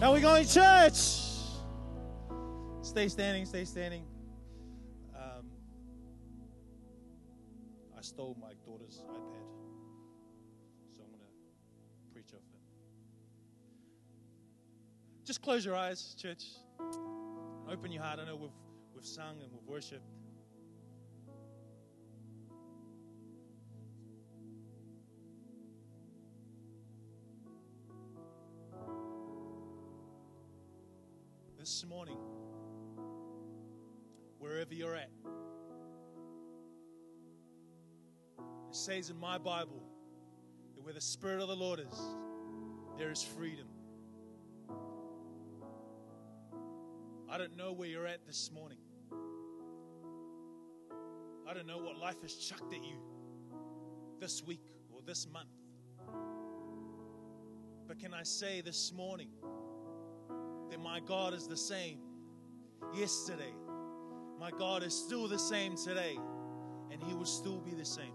How we going, church? Stay standing, stay standing. Um, I stole my daughter's iPad, so I'm going to preach off it. Just close your eyes, church. Open your heart. I know we've, we've sung and we've worshiped. This morning, wherever you're at. It says in my Bible that where the Spirit of the Lord is, there is freedom. I don't know where you're at this morning. I don't know what life has chucked at you this week or this month. But can I say this morning, that my God is the same yesterday. My God is still the same today, and He will still be the same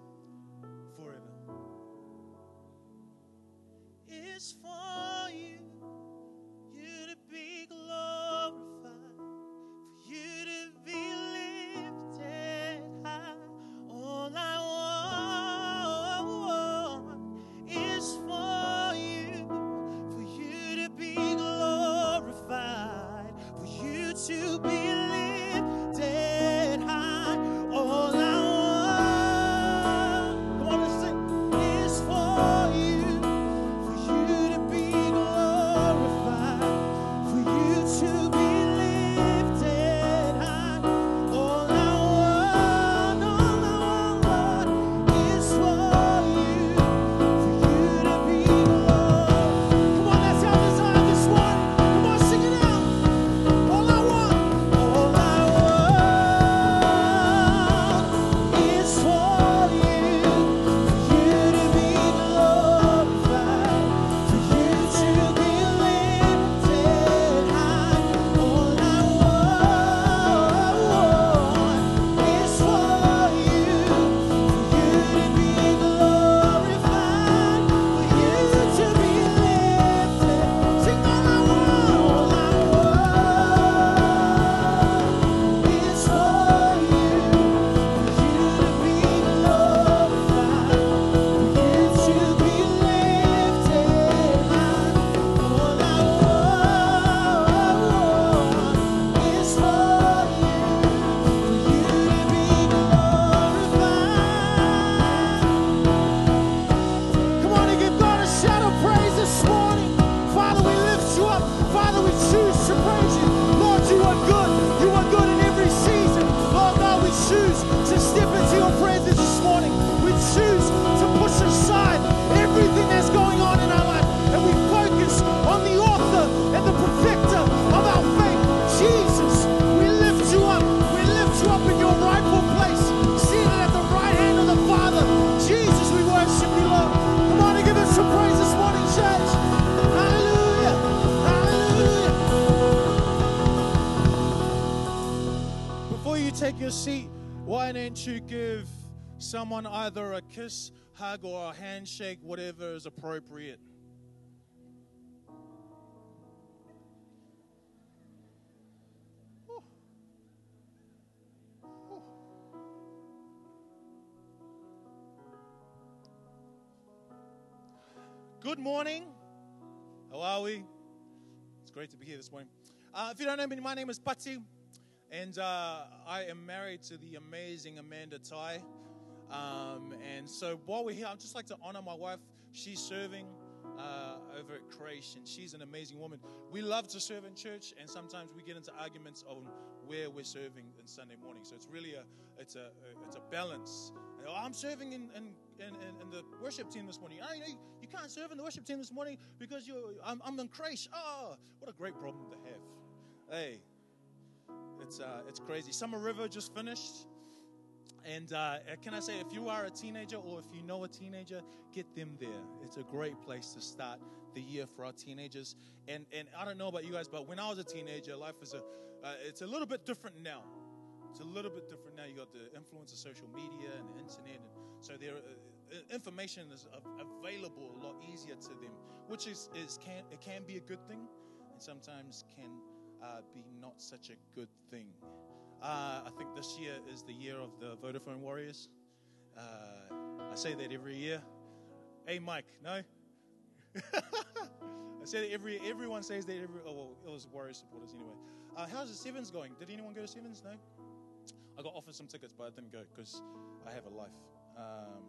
kiss, hug, or a handshake, whatever is appropriate? Good morning. How are we? It's great to be here this morning. Uh, if you don't know me, my name is Pati, and uh, I am married to the amazing Amanda Taii. Um, and so while we're here, I'd just like to honor my wife. She's serving uh, over at Creation. She's an amazing woman. We love to serve in church, and sometimes we get into arguments on where we're serving in Sunday morning. So it's really a it's a it's a balance. Know, I'm serving in, in, in, in- the worship team this morning. Oh, you know, you, you can't serve in the worship team this morning because you're I'm, I'm in Creation. Oh, what a great problem to have. Hey, it's uh, it's crazy. Summer River just finished. And uh, can I say, if you are a teenager or if you know a teenager, get them there. It's a great place to start the year for our teenagers. And and I don't know about you guys, but when I was a teenager, life is a uh, it's a little bit different now. It's a little bit different now. You got the influence of social media and the internet, and so there uh, information is available a lot easier to them, which is is can it can be a good thing. and sometimes can uh, be not such a good thing. Uh, I think this year is the year of the Vodafone Warriors. Uh, I say that every year. Hey, Mike, no? I say that every everyone says that every. Oh, well, it was Warriors supporters anyway. Uh, how's the Sevens going? Did anyone go to Sevens? No? I got offered some tickets, but I didn't go because I have a life. Um,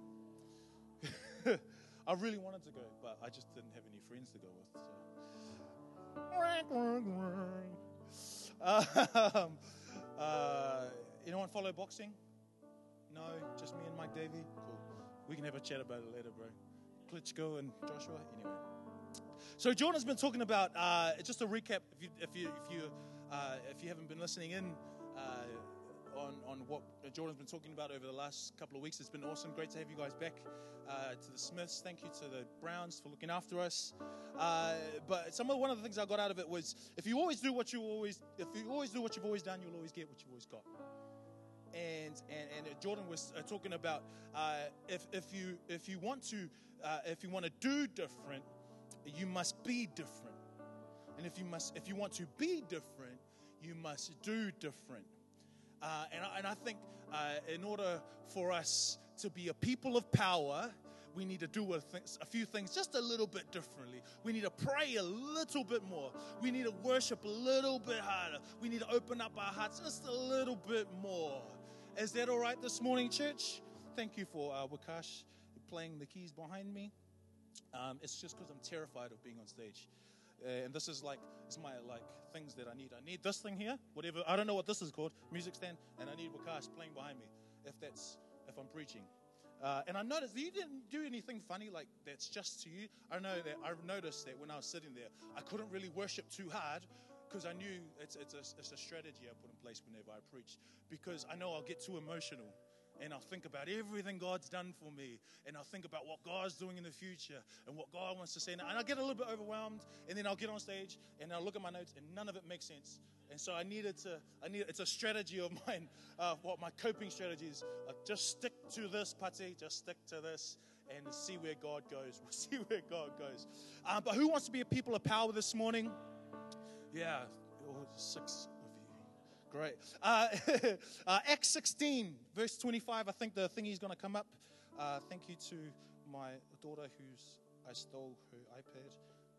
I really wanted to go, but I just didn't have any friends to go with. So. Um, uh, anyone follow boxing? No, just me and Mike Davey. Cool. We can have a chat about it later, bro. Klitschko and Joshua. Anyway. So Jordan's been talking about uh, just a recap. If you if you if you uh, if you haven't been listening in on on what Jordan's been talking about over the last couple of weeks, it's been awesome. Great to have you guys back. Uh, to the Smiths, thank you to the Browns for looking after us. Uh, but some of one of the things I got out of it was if you always do what you always if you always do what you've always done, you'll always get what you've always got and and, and Jordan was uh, talking about uh, if if you if you want to uh, if you want to do different, you must be different, and if you must if you want to be different, you must do different. Uh, and I, and I think uh, in order for us to be a people of power, we need to do a, th- a, few things just a little bit differently. We need to pray a little bit more. We need to worship a little bit harder. We need to open up our hearts just a little bit more. Is that all right this morning, church? Thank you for uh, Wakash playing the keys behind me. Um, it's just because I'm terrified of being on stage. Uh, and this is like, it's my like things that I need. I need this thing here, whatever. I don't know what this is called, music stand, and I need Wakash playing behind me if that's if I'm preaching. Uh, and I noticed you didn't do anything funny like that's just to you. I know that I've noticed that when I was sitting there, I couldn't really worship too hard because I knew it's, it's, a, it's a strategy I put in place whenever I preach. Because I know I'll get too emotional and I'll think about everything God's done for me, and I'll think about what God's doing in the future and what God wants to say. And I'll get a little bit overwhelmed, and then I'll get on stage and I'll look at my notes, and none of it makes sense. And so I needed to, I need, it's a strategy of mine, uh, what my coping strategy is. Uh, just stick to this, Pati, just stick to this and see where God goes. We'll see where God goes. Um, but who wants to be a people of power this morning? Yeah, oh, six. Great. Uh, uh, Acts 16, verse 25. I think the thing is going to come up. Uh, thank you to my daughter who's I stole her iPad.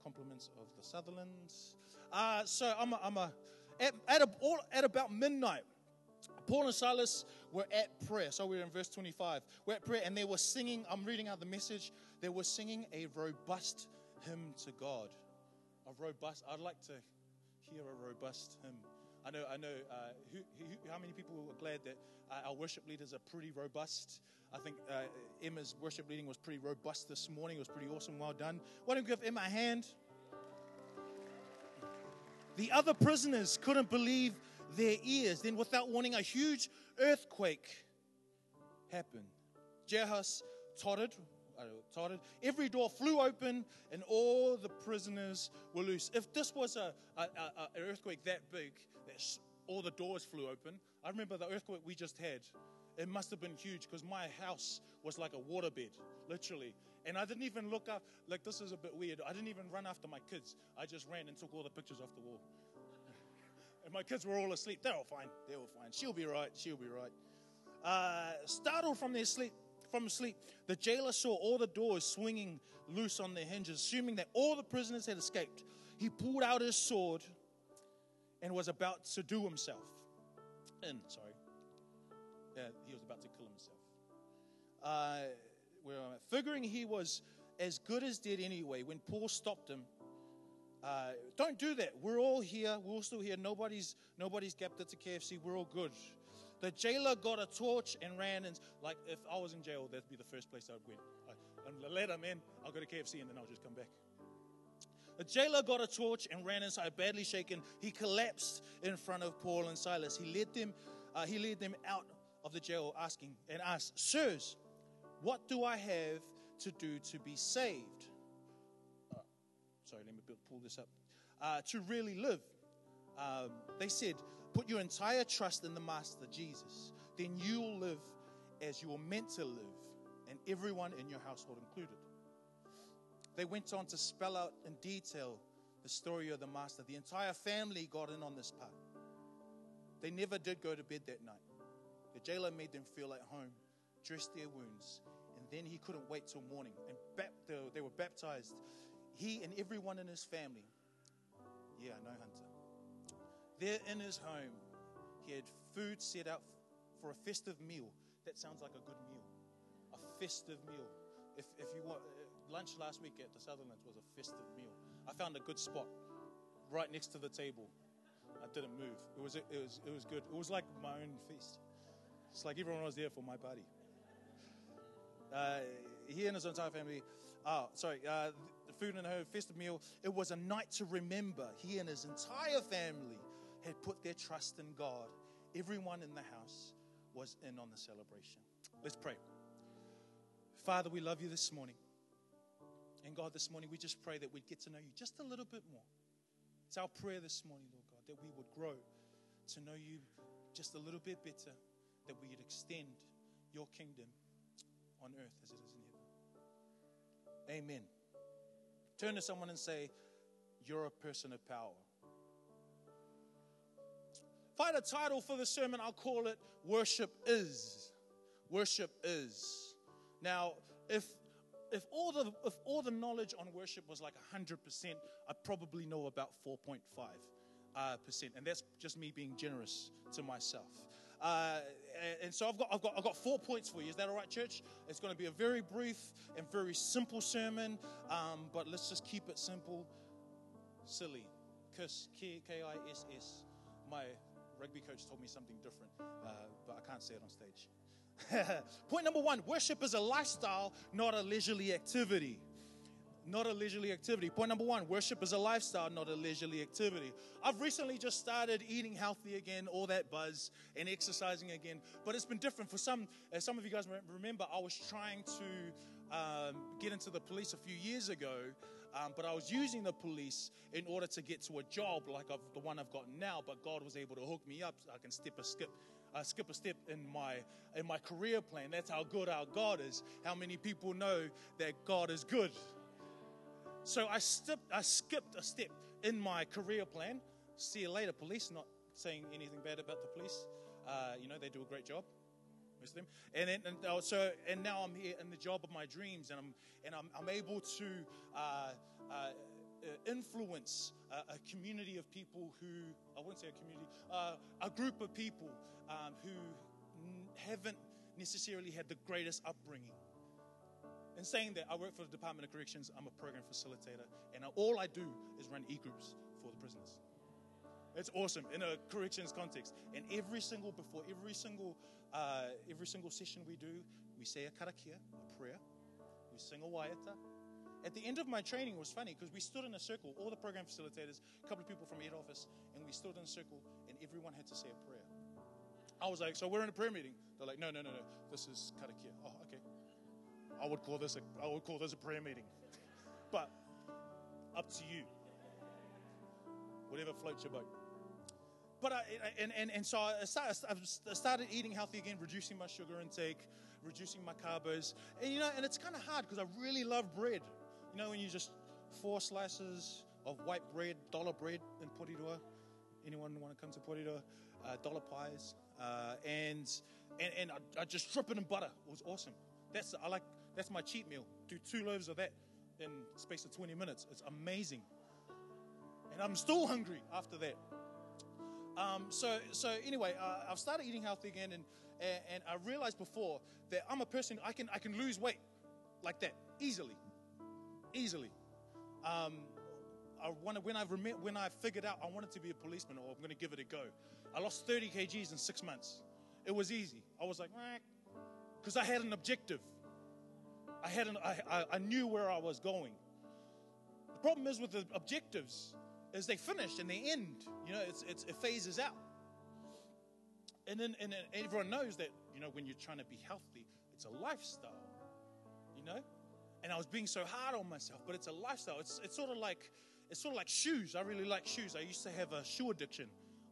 Compliments of the Sutherlands. Uh, so I'm a, I'm a at, at, a, at about midnight. Paul and Silas were at prayer. So we're in verse 25. We're at prayer and they were singing. I'm reading out the message. They were singing a robust hymn to God. A robust. I'd like to hear a robust hymn. I know, I know. Uh, who, who, how many people are glad that uh, our worship leaders are pretty robust? I think uh, Emma's worship leading was pretty robust this morning. It was pretty awesome. Well done. Why don't we give Emma a hand? The other prisoners couldn't believe their ears. Then, without warning, a huge earthquake happened. jailhouse tottered, tottered. Every door flew open, and all the prisoners were loose. If this was a, a, a, an earthquake that big, all the doors flew open. I remember the earthquake we just had. It must have been huge because my house was like a waterbed, literally. And I didn't even look up, like, this is a bit weird. I didn't even run after my kids. I just ran and took all the pictures off the wall. and my kids were all asleep. They're all fine. They're all fine. She'll be right. She'll be right. Uh, startled from their sleep, from sleep, the jailer saw all the doors swinging loose on their hinges, assuming that all the prisoners had escaped. He pulled out his sword and was about to do himself. And sorry, yeah, he was about to kill himself. Uh, where am I? Figuring he was as good as dead anyway, when Paul stopped him, uh, don't do that. We're all here. We're all still here. Nobody's nobody's gapped it to KFC. We're all good. The jailer got a torch and ran and like if I was in jail, that'd be the first place I'd win. I, let him in. I'll go to KFC and then I'll just come back. The jailer got a torch and ran inside, badly shaken. He collapsed in front of Paul and Silas. He led them, uh, he led them out of the jail, asking and asked, "Sirs, what do I have to do to be saved? Uh, sorry, let me pull this up. Uh, to really live. Um, they said, Put your entire trust in the Master Jesus. Then you'll live as you were meant to live, and everyone in your household included. They went on to spell out in detail the story of the master. The entire family got in on this part. They never did go to bed that night. The jailer made them feel at home, dressed their wounds, and then he couldn't wait till morning. And they were baptized. He and everyone in his family. Yeah, I know, Hunter. There in his home, he had food set out for a festive meal. That sounds like a good meal. A festive meal. If, if you want, lunch last week at the Sutherlands was a festive meal. I found a good spot right next to the table. I didn't move. It was, it was, it was good. It was like my own feast. It's like everyone was there for my party. Uh, he and his entire family, oh, sorry, uh, the food and her festive meal, it was a night to remember. He and his entire family had put their trust in God. Everyone in the house was in on the celebration. Let's pray. Father, we love you this morning. And God, this morning we just pray that we'd get to know you just a little bit more. It's our prayer this morning, Lord God, that we would grow to know you just a little bit better, that we would extend your kingdom on earth as it is in heaven. Amen. Turn to someone and say, You're a person of power. Had a title for the sermon, I'll call it Worship Is. Worship Is. Now, if if all the if all the knowledge on worship was like 100%, I probably know about 4.5 uh, percent, and that's just me being generous to myself. Uh, and so I've got, I've, got, I've got four points for you. Is that all right, church? It's going to be a very brief and very simple sermon, um, but let's just keep it simple. Silly. Kiss, K I S S. My rugby coach told me something different, uh, but I can't say it on stage. Point number one worship is a lifestyle, not a leisurely activity. Not a leisurely activity. Point number one worship is a lifestyle, not a leisurely activity. I've recently just started eating healthy again, all that buzz, and exercising again. But it's been different for some. As some of you guys remember, I was trying to um, get into the police a few years ago, um, but I was using the police in order to get to a job like I've, the one I've got now. But God was able to hook me up so I can step a skip uh, skip a step in my in my career plan. That's how good our God is. How many people know that God is good? So I stepped I skipped a step in my career plan. See you later, police. Not saying anything bad about the police. Uh, you know they do a great job. Most them. And then and, uh, so and now I'm here in the job of my dreams, and I'm and I'm, I'm able to. Uh uh, influence a, a, community of people who, I wouldn't say a community, uh, a group of people um, who n- haven't necessarily had the greatest upbringing. In saying that, I work for the Department of Corrections, I'm a program facilitator, and all I do is run e groups for the prisoners. It's awesome in a corrections context. And every single, before every single, uh, every single session we do, we say a karakia, a prayer, we sing a waiata, at the end of my training, it was funny because we stood in a circle, all the program facilitators, a couple of people from head office, and we stood in a circle, and everyone had to say a prayer. I was like, so we're in a prayer meeting. They're like, no, no, no, no. This is karakia. Oh, okay. I would call this a, I would call this a prayer meeting. but up to you. Whatever floats your boat. But I, and, and, and so I started eating healthy again, reducing my sugar intake, reducing my carbs. And you know, and it's kind of hard because I really love bread. You know, when you just four slices of white bread, dollar bread in Porirua. Anyone want to come to Porirua? Uh, dollar pies. Uh, and and, and I, I, just strip it in butter. It was awesome. That's I like that's my cheat meal. Do two loaves of that in space of 20 minutes. It's amazing. And I'm still hungry after that. Um, so so anyway, uh, I've started eating healthy again, and, and and I realized before that I'm a person I can I can lose weight like that easily easily. Um, I wanted, when, I when I figured out I wanted to be a policeman or I'm going to give it a go, I lost 30 kgs in six months. It was easy. I was like, because I had an objective. I, had an, I, I, knew where I was going. The problem is with the objectives is they finish and they end. You know, it's, it's, it phases out. And then and everyone knows that, you know, when you're trying to be healthy, it's a lifestyle. You know? And I was being so hard on myself. But it's a lifestyle. It's, it's sort of like it's sort of like shoes. I really like shoes. I used to have a shoe addiction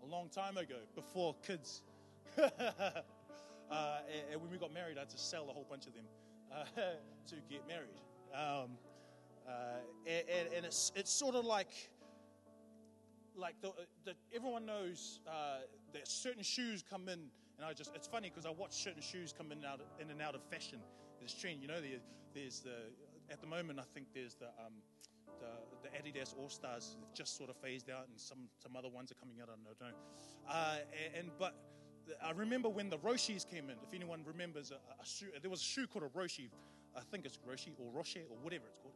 a long time ago before kids. uh, and, when we got married, I had to sell a whole bunch of them uh, to get married. Um, uh, and, and, it's, it's sort of like like the, the, everyone knows uh, that certain shoes come in, and I just it's funny because I watch certain shoes come in and out in and out of fashion. There's trend, you know. There, there's the at the moment I think there's the um, the, the Adidas All Stars have just sort of phased out, and some some other ones are coming out. I don't know. Uh, and, and but I remember when the Roshis came in. If anyone remembers, a, a shoe, there was a shoe called a Roshi. I think it's Roshi or Roche or whatever it's called.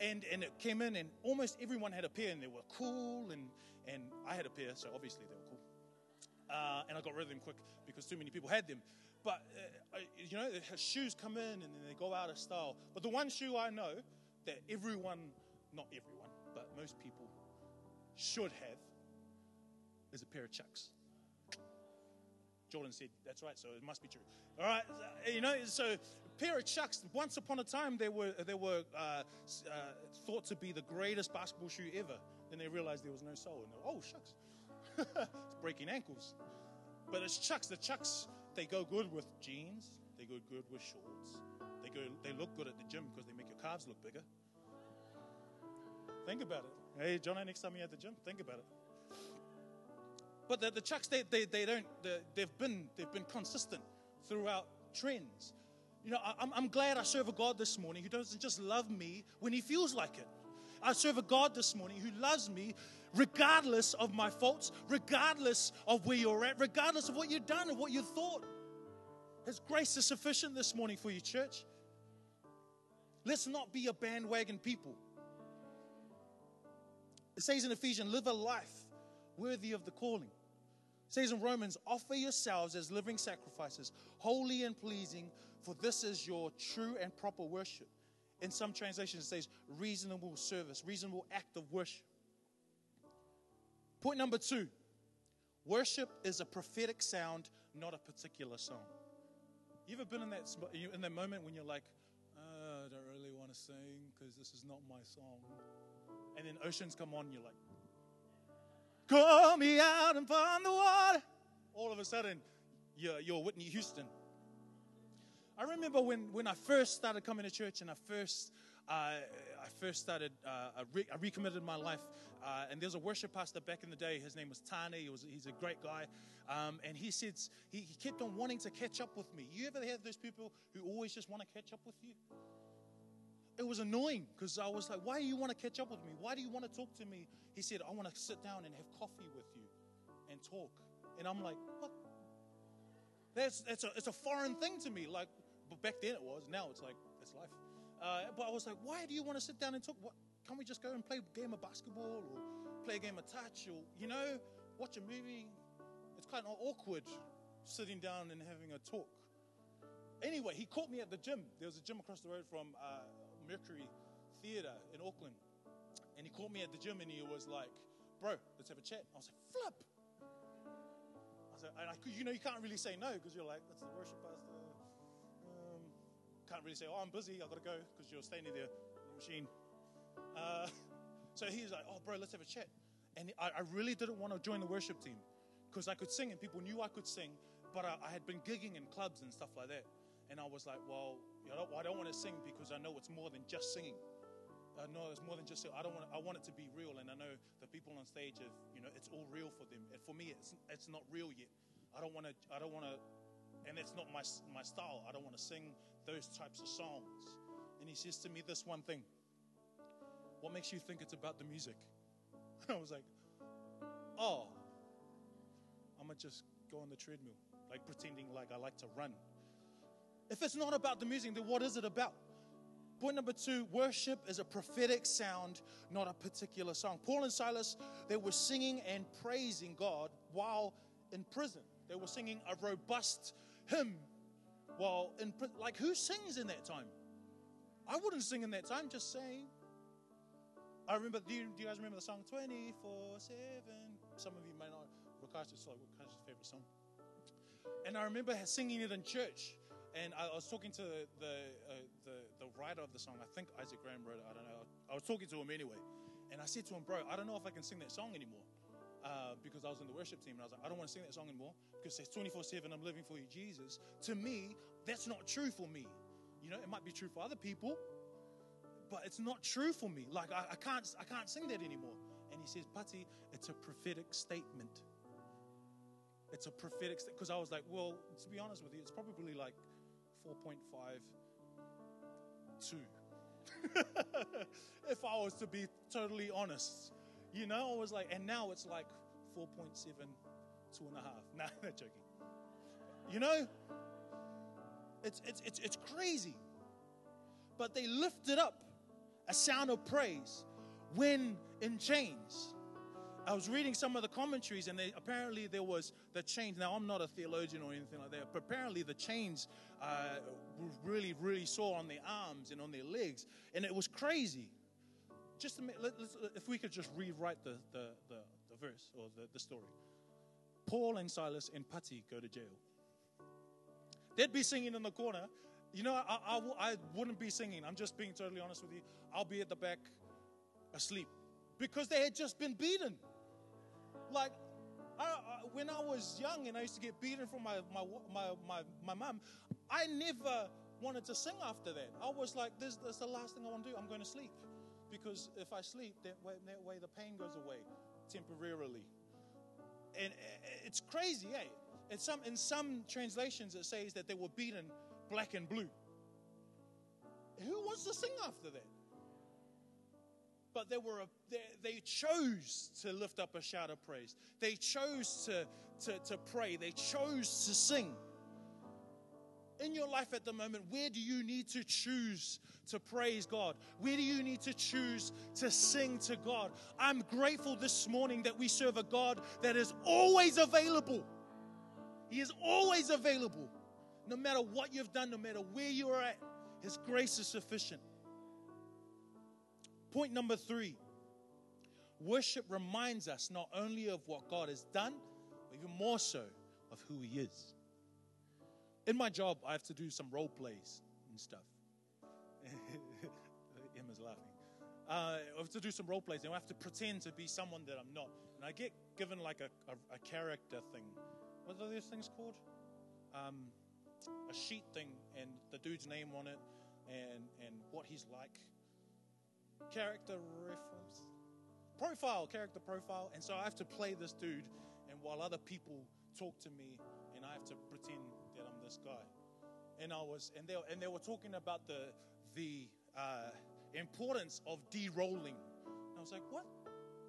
And and it came in, and almost everyone had a pair, and they were cool. And and I had a pair, so obviously they were cool. Uh, and I got rid of them quick because too many people had them. But uh, you know, her shoes come in and then they go out of style. But the one shoe I know that everyone, not everyone, but most people should have is a pair of chucks. Jordan said, That's right, so it must be true. All right, you know, so pair of chucks, once upon a time, they were, they were uh, uh, thought to be the greatest basketball shoe ever. Then they realized there was no sole, and they were, oh, shucks, it's breaking ankles. But it's chucks. The chucks, they go good with jeans, they go good with shorts, they, go, they look good at the gym because they make your calves look bigger. Think about it. Hey, John, next time you're at the gym, think about it. But the, the Chucks, they, they, they don't, they've been, they've been consistent throughout trends. You know, I'm, I'm glad I serve a God this morning who doesn't just love me when he feels like it. I serve a God this morning who loves me regardless of my faults, regardless of where you're at, regardless of what you've done and what you thought. His grace is sufficient this morning for you, church. Let's not be a bandwagon people. It says in Ephesians, live a life worthy of the calling. It says in Romans, offer yourselves as living sacrifices, holy and pleasing, for this is your true and proper worship. In some translations, it says reasonable service, reasonable act of worship. Point number two worship is a prophetic sound, not a particular song. You ever been in that, in that moment when you're like, oh, I don't really want to sing because this is not my song? And then oceans come on, you're like, Call me out and find the water. All of a sudden, you're, you're Whitney Houston. I remember when, when I first started coming to church and I first, I first started, uh, I, re- I, recommitted my life. Uh, and there's a worship pastor back in the day. His name was Tane. He was, he's a great guy. Um, and he said, he, he kept on wanting to catch up with me. You ever have those people who always just want to catch up with you? it was annoying because I was like, why do you want to catch up with me? Why do you want to talk to me? He said, I want to sit down and have coffee with you and talk. And I'm like, what? That's, that's a, it's a foreign thing to me. Like, but back then it was. Now it's like, it's life. Uh, but I was like, why do you want to sit down and talk? What, can't we just go and play a game of basketball or play a game of touch or, you know, watch a movie? It's kind of awkward sitting down and having a talk. Anyway, he caught me at the gym. There was a gym across the road from uh, Mercury Theatre in Auckland. And he called me at the gym and he was like, Bro, let's have a chat. I was like, Flip. I said, and I, you know, you can't really say no because you're like, That's the worship pastor. Can't really say, Oh, I'm busy. I've got to go because you're standing there the machine. Uh, so he's like, Oh, bro, let's have a chat. And I, I really didn't want to join the worship team because I could sing and people knew I could sing, but I, I had been gigging in clubs and stuff like that. And I was like, well, you know, I don't want to sing because I know it's more than just singing. I know it's more than just. I don't want. I want it to be real, and I know the people on stage have. You know, it's all real for them. And for me, it's it's not real yet. I don't want to. I don't want to. And it's not my my style. I don't want to sing those types of songs. And he says to me this one thing. What makes you think it's about the music? I was like, oh, I'm gonna just go on the treadmill, like pretending like I like to run. If it's not about the music, then what is it about? Point number two worship is a prophetic sound, not a particular song. Paul and Silas, they were singing and praising God while in prison. They were singing a robust hymn while in. Like, who sings in that time? I wouldn't sing in that time, just saying. I remember, do you, do you guys remember the song 24 7? Some of you may not. Rakash is like favorite song. And I remember singing it in church. And I was talking to the, the, uh, the, the, writer of the song. I think Isaac Graham wrote it. I don't know. I was talking to him anyway. And I said to him, bro, I don't know if I can sing that song anymore. Uh, because I was in the worship team. And I was like, I don't want to sing that song anymore. Because it's 24 7, I'm living for you, Jesus. To me, that's not true for me. You know, it might be true for other people. but it's not true for me. Like I, I can't I can't sing that anymore. And he says, Pati, it's a prophetic statement. It's a prophetic statement. because I was like, well, to be honest with you, it's probably like 4.5 2. if I was to be totally honest. You know, I was like, and now it's like 4.7, two and a half. Nah, not joking. You know, it's, it's, it's, it's crazy. But they lifted up a sound of praise when in chains. I was reading some of the commentaries, and they, apparently there was the chains. Now, I'm not a theologian or anything like that, but apparently the chains uh, really, really sore on their arms and on their legs, and it was crazy. Just let, uh, if we could just rewrite the, the, the, the verse or the, the story. Paul and Silas and Pati go to jail. They'd be singing in the corner. You know, I, I, I wouldn't be singing. I'm just being totally honest with you. I'll be at the back asleep because they had just been beaten. Like, I, I, when I was young and I used to get beaten from my, my, my, my, my mom, I never wanted to sing after that. I was like, this, this is the last thing I want to do. I'm going to sleep. Because if I sleep, that way, that way the pain goes away temporarily. And it's crazy, eh? In some, in some translations, it says that they were beaten black and blue. Who wants to sing after that? but they were a, they, they, chose to lift up a shout of praise. They chose to, to, to pray. They chose to sing. In your life at the moment, where do you need to choose to praise God? Where do you need to choose to sing to God? I'm grateful this morning that we serve a God that is always available. He is always available. No matter what you've done, no matter where you are at, His grace is sufficient. Point number three worship reminds us not only of what God has done, but even more so of who He is. In my job, I have to do some role plays and stuff. Emma's laughing. Uh, I have to do some role plays, and I have to pretend to be someone that I'm not. And I get given like a, a, a character thing. What are these things called? Um, a sheet thing, and the dude's name on it, and and what he's like character reference, profile, character profile. And so I have to play this dude, and while other people talk to me, and I have to this guy. And I was, and they, and they were talking about the the uh, importance of de-rolling. And I was like, what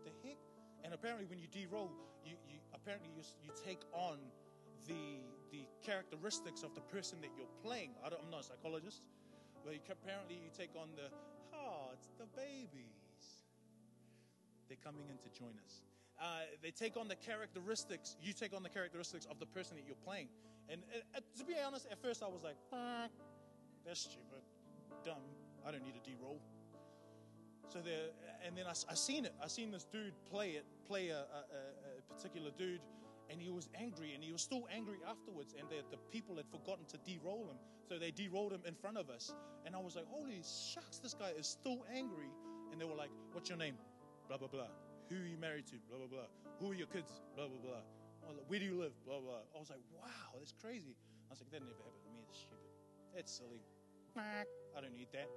the heck? And apparently, when you de-roll, you, you apparently you, you take on the the characteristics of the person that you're playing. I am not a psychologist, but you, apparently you take on the it's the babies. They're coming in to join us. Uh, they take on the characteristics, you take on the characteristics of the person that you're playing. And uh, to be honest, at first I was like, that's stupid, dumb. I don't need a D roll. So there, and then I, I seen it. I seen this dude play it, play a, a, a particular dude, and he was angry, and he was still angry afterwards. And the, the people had forgotten to de-roll him, so they de-rolled him in front of us. And I was like, "Holy shucks, this guy is still angry." And they were like, "What's your name?" Blah blah blah. Who are you married to? Blah blah blah. Who are your kids? Blah blah blah. Oh, where do you live? Blah blah. I was like, "Wow, that's crazy." I was like, "That never happened to me. It's stupid. That's silly. I don't need that."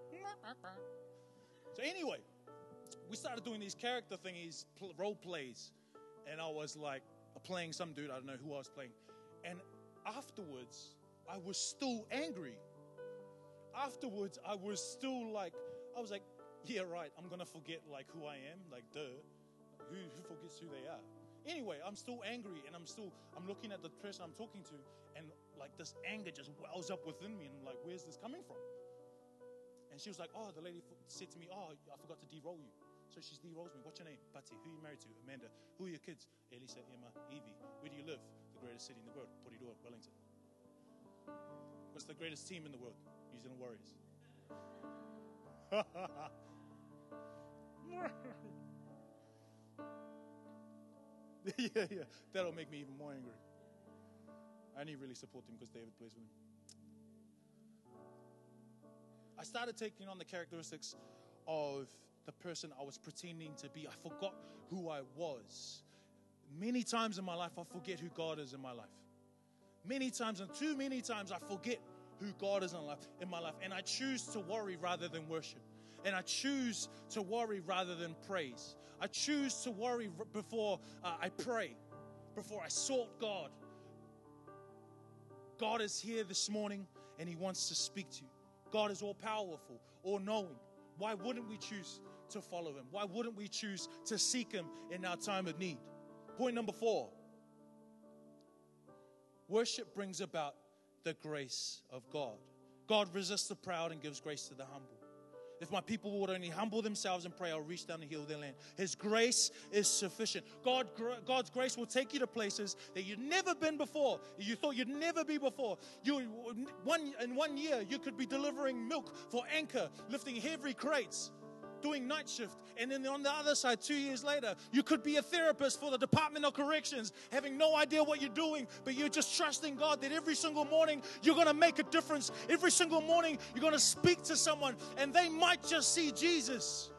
So anyway, we started doing these character thingies, role plays, and I was like, uh, playing some dude, I don't know who I was playing. And afterwards, I was still angry. Afterwards, I was still like, I was like, yeah, right, I'm gonna forget like who I am, like duh. Who, who forgets who they are? Anyway, I'm still angry and I'm still I'm looking at the person I'm talking to, and like this anger just wells up within me, and I'm like, where's this coming from? And she was like, Oh, the lady said to me, Oh, I forgot to de-roll you. So she de-rolls me. What's your name? Pati. Who are you married to? Amanda. Who are your kids? Elisa, Emma, Evie. Where do you live? The greatest city in the world. Porirua, Wellington. What's the greatest team in the world? New Zealand Warriors. yeah, yeah. That'll make me even more angry. I only really support him because David plays with him. I started taking on the characteristics of the person I was pretending to be. I forgot who I was. Many times in my life, I forget who God is in my life. Many times, and too many times, I forget who God is in, life, in my life. And I choose to worry rather than worship. and I choose to worry rather than praise. I choose to worry before uh, I pray, before I sought God. God is here this morning and He wants to speak to you. God is all powerful, all knowing. Why wouldn't we choose to follow Him? Why wouldn't we choose to seek Him in our time of need? Point number four worship brings about the grace of God. God resists the proud and gives grace to the humble. If my people would only humble themselves and pray, I'll reach down and heal their land. His grace is sufficient. God, God's grace will take you to places that you've never been before. You thought you'd never be before. You, one, in one year, you could be delivering milk for Anchor, lifting heavy crates doing night shift. And then on the other side, two years later, you could be a therapist for the Department of Corrections, having no idea what you're doing, but you're just trusting God that every single morning you're going to make a difference. Every single morning you're going to speak to someone, and they might just see Jesus.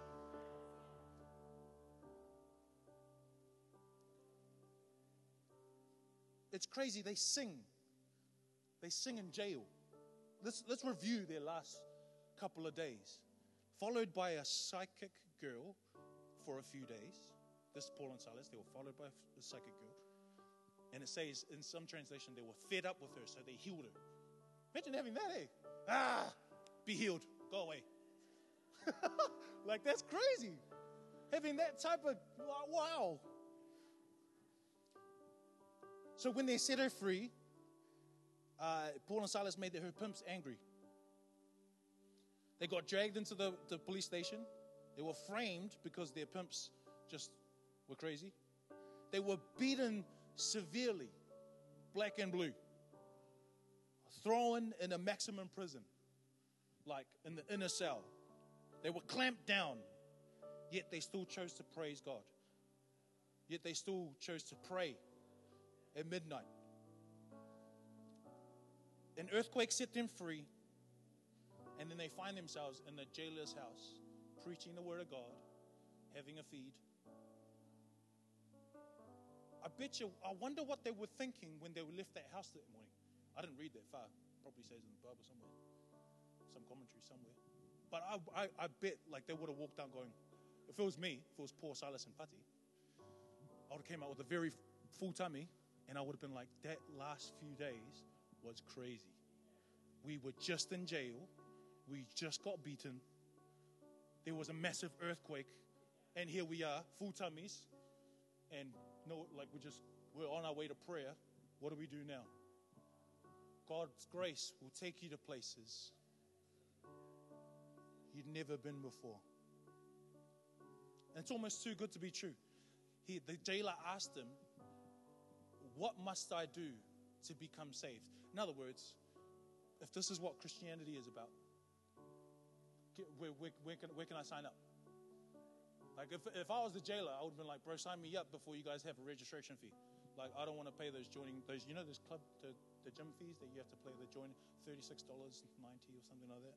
It's crazy. They sing. They sing in jail. Let's, let's review their last couple of days followed by a psychic girl for a few days. This Paul and Silas, they were followed by a psychic girl. And it says in some translation, they were fed up with her, so they healed her. Imagine having that, eh? Ah, be healed, go away. like, that's crazy. Having that type of, wow. So when they set her free, uh, Paul and Silas made her pimps angry. They got dragged into the, the police station. They were framed because their pimps just were crazy. They were beaten severely, black and blue, thrown in a maximum prison, like in the inner cell. They were clamped down, yet they still chose to praise God. Yet they still chose to pray at midnight. An earthquake set them free and then they find themselves in the jailer's house, preaching the word of God, having a feed. I bet you, I wonder what they were thinking when they left that house that morning. I didn't read that far. Probably says in the Bible somewhere, some commentary somewhere. But I, I, I bet like they would have walked out going, if it was me, if it was poor Silas and Pati, I would have came out with a very full tummy and I would have been like, that last few days was crazy. We were just in jail we just got beaten. There was a massive earthquake. And here we are, full tummies. And no, like we just, we're on our way to prayer. What do we do now? God's grace will take you to places you'd never been before. And it's almost too good to be true. He, the jailer asked him, What must I do to become saved? In other words, if this is what Christianity is about, where, where, where, can, where can I sign up? Like, if, if I was the jailer, I would have been like, bro, sign me up before you guys have a registration fee. Like, I don't want to pay those joining, those, you know, those club, the, the gym fees that you have to pay the join, $36.90 or something like that.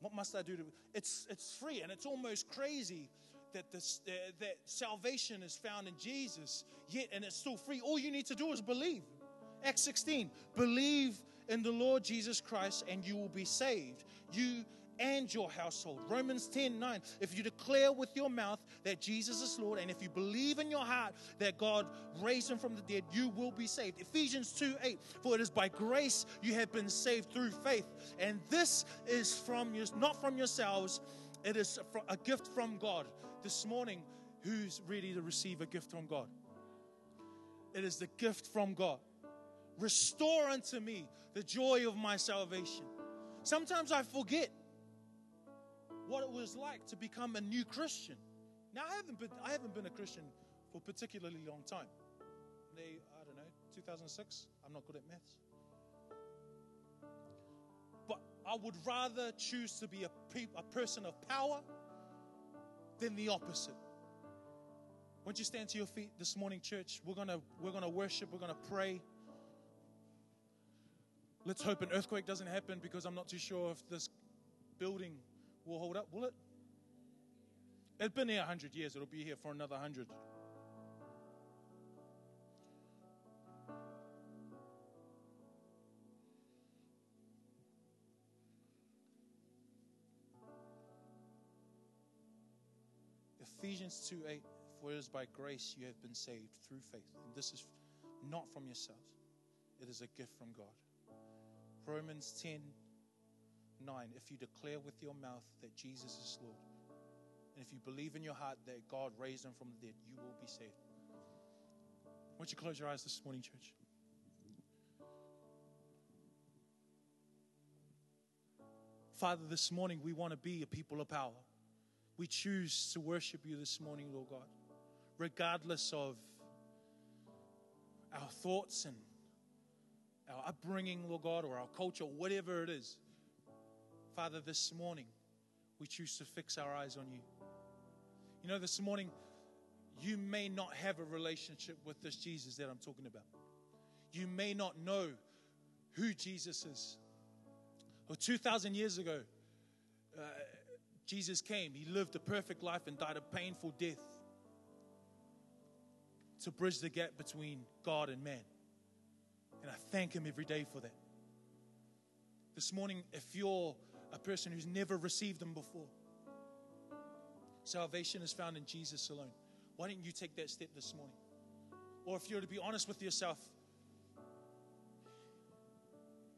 What must I do to, it's, it's free and it's almost crazy that, this, uh, that salvation is found in Jesus, yet, and it's still free. All you need to do is believe. Acts 16, believe in the Lord Jesus Christ and you will be saved. You and your household. Romans 10 9. If you declare with your mouth that Jesus is Lord, and if you believe in your heart that God raised him from the dead, you will be saved. Ephesians 2 8. For it is by grace you have been saved through faith. And this is from you, not from yourselves, it is a gift from God. This morning, who's ready to receive a gift from God? It is the gift from God. Restore unto me the joy of my salvation. Sometimes I forget what it was like to become a new Christian. Now I haven't been I haven't been a Christian for a particularly long time. They, I don't know, 2006. I'm not good at maths. But I would rather choose to be a, pe- a person of power than the opposite. Won't you stand to your feet this morning, church? We're gonna we're gonna worship. We're gonna pray. Let's hope an earthquake doesn't happen because I'm not too sure if this building will hold up, will it? It's been here 100 years, it'll be here for another 100. Ephesians 2 8, for it is by grace you have been saved through faith. And this is not from yourselves, it is a gift from God. Romans 10 9, if you declare with your mouth that Jesus is Lord, and if you believe in your heart that God raised him from the dead, you will be saved. Why don't you close your eyes this morning, church? Father, this morning we want to be a people of power. We choose to worship you this morning, Lord God, regardless of our thoughts and our upbringing, Lord God, or our culture, whatever it is. Father, this morning we choose to fix our eyes on you. You know, this morning you may not have a relationship with this Jesus that I'm talking about. You may not know who Jesus is. Or 2,000 years ago, uh, Jesus came. He lived a perfect life and died a painful death to bridge the gap between God and man. And I thank Him every day for that. This morning, if you're a person who's never received Him before, salvation is found in Jesus alone. Why didn't you take that step this morning? Or if you're to be honest with yourself,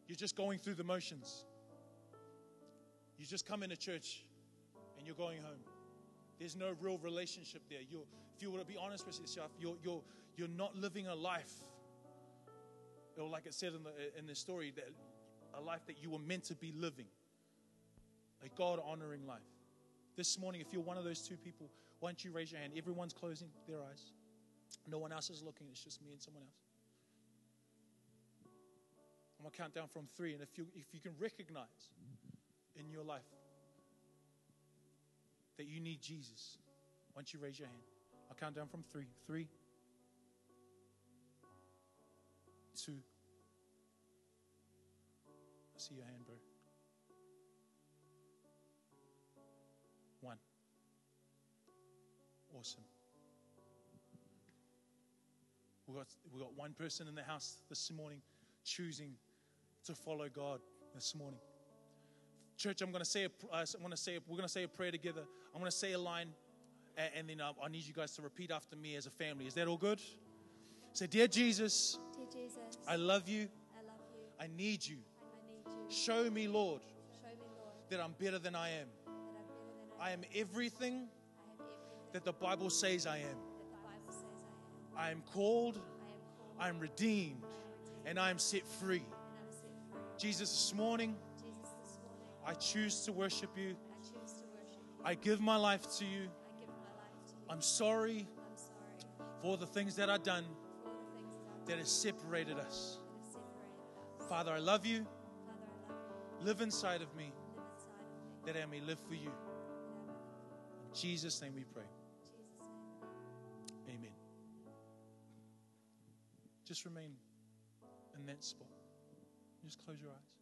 you're just going through the motions. You just come into church and you're going home. There's no real relationship there. You're, if you were to be honest with yourself, you're, you're, you're not living a life, or like it said in the, in the story, that a life that you were meant to be living, a God honoring life. This morning, if you're one of those two people, why don't you raise your hand? Everyone's closing their eyes. No one else is looking, it's just me and someone else. I'm going to count down from three, and if you, if you can recognize in your life that you need Jesus, why don't you raise your hand? I'll count down from three. Three, two. I see your hand, bro. One. Awesome. We got, we got one person in the house this morning choosing to follow God this morning. Church, I'm going to say, a, I'm going to say, a, we're going to say a prayer together. I'm going to say a line, and, and then uh, I need you guys to repeat after me as a family. Is that all good? Say, Dear Jesus, Dear Jesus, I love you. I love you. I need you. I need you. Show me, Lord, Show me, Lord, that I'm better than I am. I, I am everything I have everything that the Bible says I am. that the Bible says I am. Called, I am called, I am redeemed, and I am set free. and I'm set free. Jesus, this morning, Jesus, this morning, I choose to worship you. I choose to worship you. I give my life to you. I give my life to you. I'm sorry I'm sorry for the things that I've done that I've that done has separated us. that have separated us. Father, I love you. Father, I love you. Live inside of me Live inside of me. that I may live for you. that I may live In Jesus' name we pray. in Jesus' name. Amen. Just remain in that spot. Just close your eyes.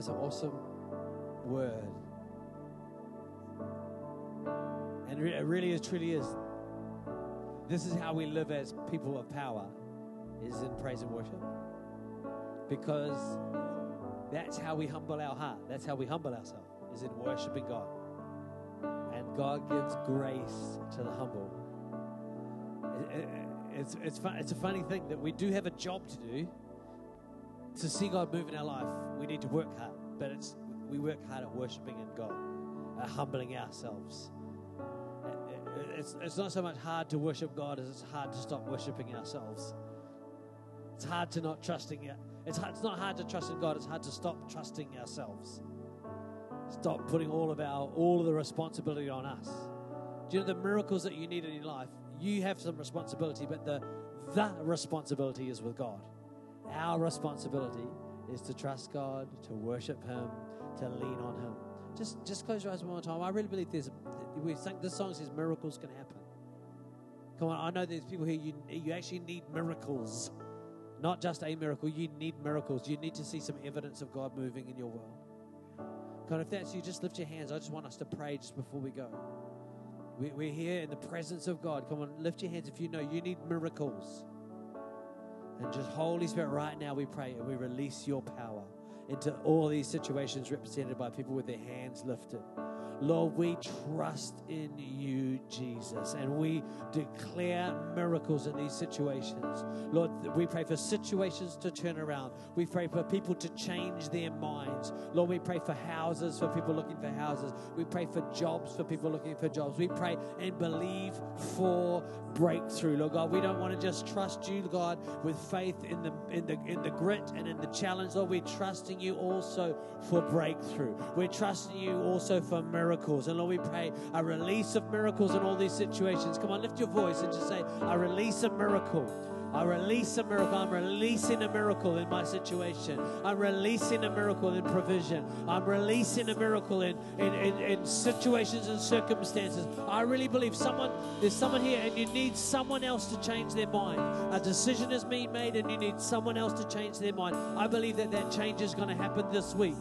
That's an awesome word. And it really is, truly is. This is how we live as people of power, is in praise and worship. Because that's how we humble our heart. That's how we humble ourselves, is in worshiping God. And God gives grace to the humble. It- it- it's, it's, it's a funny thing that we do have a job to do. To see God move in our life, we need to work hard. But it's we work hard at worshiping in God, at humbling ourselves. It- it- It's, it's not so much hard to worship God as it's hard to stop worshiping ourselves. It's hard to not trusting it. It's, hard, it's not hard to trust in God. It's hard to stop trusting ourselves. Stop putting all of our all of the responsibility on us. Do you know the miracles that you need in your life? You have some responsibility, but the the responsibility is with God. Our responsibility is to trust God, to worship Him, to lean on Him. Just just close your eyes one more time. I really believe there's we think this song says miracles can happen. Come on, I know there's people here you you actually need miracles. Not just a miracle, you need miracles. You need to see some evidence of God moving in your world. God, if that's you, just lift your hands. I just want us to pray just before we go. We, we're here in the presence of God. Come on, lift your hands if you know you need miracles. And just, Holy Spirit, right now we pray and we release your power into all these situations represented by people with their hands lifted. Lord, we trust in you, Jesus, and we declare miracles in these situations. Lord, we pray for situations to turn around. We pray for people to change their minds. Lord, we pray for houses for people looking for houses. We pray for jobs for people looking for jobs. We pray and believe for breakthrough. Lord God, we don't want to just trust you, God, with faith in the in the in the grit and in the challenge. Lord, we're trusting you also for breakthrough. We're trusting you also for miracles. And Lord, we pray a release of miracles in all these situations. Come on, lift your voice and just say, I release a miracle. I release a miracle. I'm releasing a miracle in my situation. I'm releasing a miracle in provision. I'm releasing a miracle in, in, in, in situations and circumstances. I really believe someone, there's someone here and you need someone else to change their mind. A decision is being made and you need someone else to change their mind. I believe that that change is going to happen this week.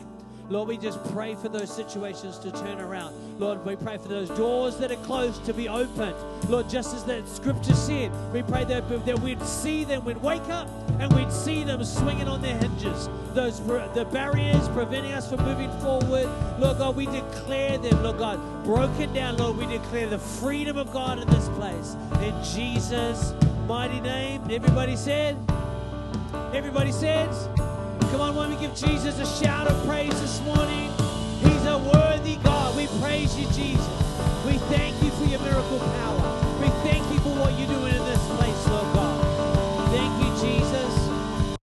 Lord, we just pray for those situations to turn around. Lord, we pray for those doors that are closed to be opened. Lord, just as that scripture said, we pray that, that we'd see them, we'd wake up and we'd see them swinging on their hinges. Those the barriers preventing us from moving forward. Lord God, we declare them, Lord God, broken down. Lord, we declare the freedom of God in this place. In Jesus' mighty name. Everybody said, Everybody says, Come on, let we give Jesus a shout of praise this morning, He's a worthy God. We praise you, Jesus. We thank you for your miracle power. We thank you for what you're doing.